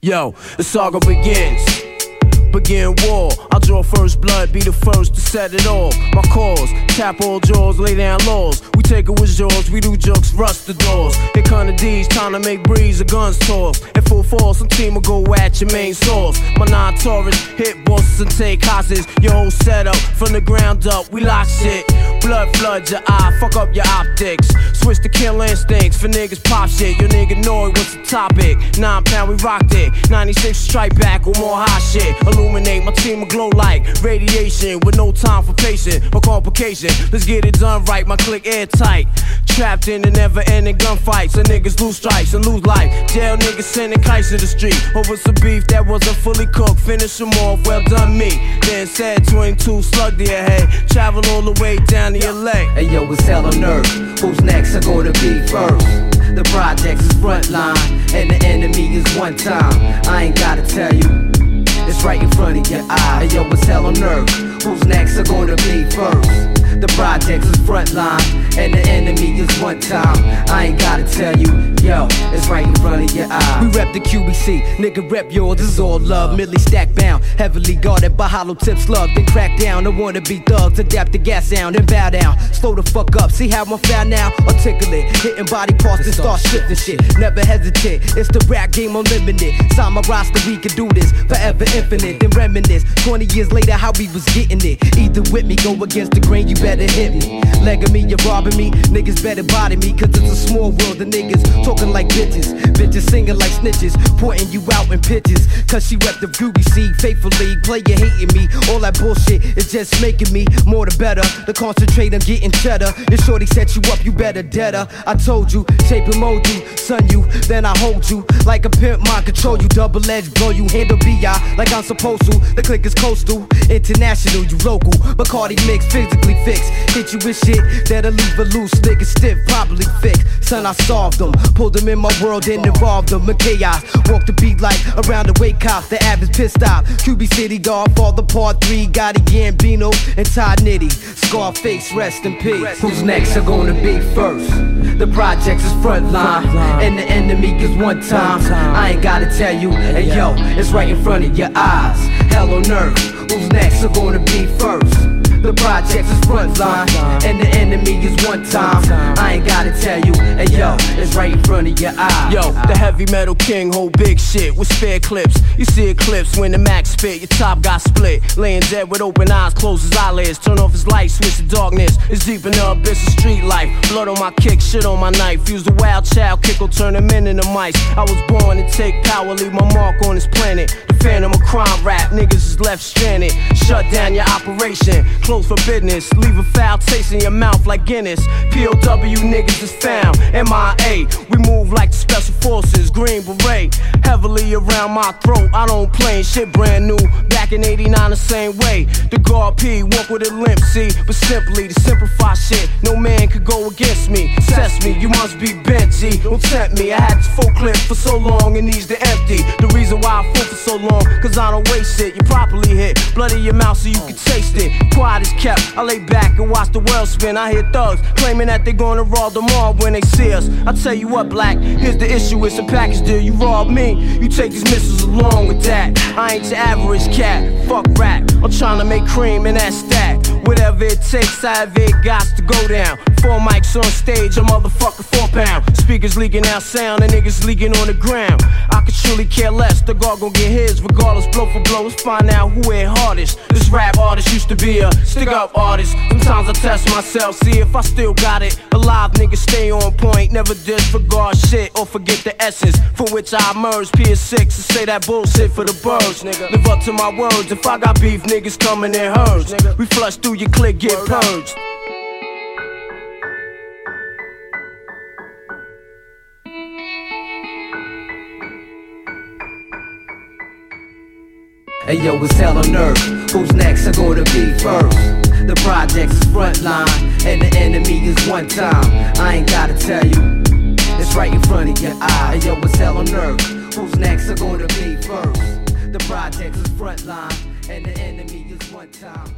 Yo, the saga begins. Begin war. I'll draw first blood, be the first to set it off. My cause, tap all jaws, lay down laws. It with jaws, we do jokes, rust the doors. Here come the D's, time to make breeze, the guns toss. In full force, some team will go at your main source. My non Taurus hit bosses and take hostage. Your whole setup from the ground up, we lock shit. Blood floods your eye, fuck up your optics. Switch to kill instincts for niggas pop shit. Your nigga know what's the topic? Nine pound, we rocked it. 96 strike back with more hot shit. Illuminate my team will glow like radiation with no time for patience or complication. Let's get it done right, my click airtight. Trapped in the never ending gunfights. So niggas lose strikes and lose life. Jail niggas sending kites to the street over some beef that wasn't fully cooked. Finish them off, well done me. Then said 22 slug to your head. Travel all the way down to leg. Hey yo, it's hell on earth. Who's next are gonna be first? The projects is frontline, and the enemy is one time. I ain't gotta tell you, it's right in front of your eye. Hey yo, it's hell on earth. Who's next are gonna be first? The projects is frontline, and the enemy is one time. I ain't gotta tell you, yo, it's right in front your eye. We rep the QBC, nigga rep yours, this is all love. Millie stack bound, heavily guarded by hollow tip slug. Then crack down, the wanna be thugs, adapt the gas sound and bow down. Slow the fuck up, see how I'm found now? Articulate, hitting body parts and start shifting shit. Never hesitate, it's the rap game unlimited. Sign my roster, we can do this forever infinite. Then reminisce, 20 years later, how we was getting it. Either with me, go against the grain, you better hit me. Legging me, you're robbing me, niggas better body me, cause it's a small world. The niggas talking like bitches, bitches singing like snitches, pointing you out in pitches. Cause she rep the Ruby C faithfully, player hating me. All that bullshit is just making me more the better. To concentrate on getting cheddar. If shorty set you up, you better deader. I told you, shape you, son you, then I hold you. Like a pimp, mind control you, double edged blow you, handle BI like I'm supposed to. The click is coastal, international, you local. Bacardi mix, physically fixed. Hit you with shit that'll leave a loose nigga stiff, probably fixed. Son, I solved them, pulled them in my world and involved them in chaos. Walk the beat like around the wake cop, the average pissed off. QB City Guard, fall the part three, got Gotti Gambino and Todd Nitty. Scarface, rest in peace. Who's next are gonna be first? The projects is frontline, and the enemy is one time. I ain't gotta tell you, hey yo, it's right in front of your eyes. Hell on earth, who's next are gonna be first? The projects is frontline, and the enemy is one time. I ain't gotta tell you, hey yo, it's right in front of your eyes. Yo, the heavy metal king hold big shit with spare clips. You see eclipse when the max spit, your top got split. Laying dead with open eyes, close his eyelids. Turn off his light, switch to darkness. It's deep in the abyss of street life. Blood on my kick, shit on my knife. Use the wild child kick will turn them into mice. I was born to take power, leave my mark on this planet. The phantom of crime rap, niggas is left stranded. Shut down your operation, close for business. Leave a foul taste in your mouth like Guinness. POW niggas is found. MIA, we move like the special forces. Green beret, heavily around my throat. I don't play shit brand new. Back in 89, the same way. The guard P, walk with a limp, see. But simply to simplify shit, no man could go against me. Test me, you must be bent, G. Don't tempt me. I had this full clip for so long, it needs to empty. The reason why I full for so long, cause I don't waste it. You properly hit, blood in your mouth so you can taste it. Quiet is kept. I lay back and watch the world spin. I hear thugs claiming that they're gonna rob them all when they see us. I tell you what, black, here's the issue. It's a package deal. You rob me, you take these missiles along with that. I ain't your average cat. Fuck rap. I'm trying to make cream in that stack. Whatever it takes, I have it got to go down. Four mics on stage, a motherfucker four pound. Speakers leaking out sound, and niggas leaking on the ground. I could truly care less. The guard gon' get his, regardless, blow for blow. Let's find out who hit hardest. This rap artist used to be a stick up artist. Sometimes I test myself, see if I still got it. Alive niggas stay on point, never disregard shit or forget the essence for which I emerge. PS6 and say that bullshit for the birds, nigga. Live up to my words. If I got beef, niggas coming in herds. We flush through your click, get purged. Hey yo, it's hell on earth. Who's next are gonna be first? The projects frontline, and the enemy is one time. I ain't gotta tell you, it's right in front of your eye. Hey yo, it's hell on earth. Who's next are gonna be first? The projects frontline, and the enemy is one time.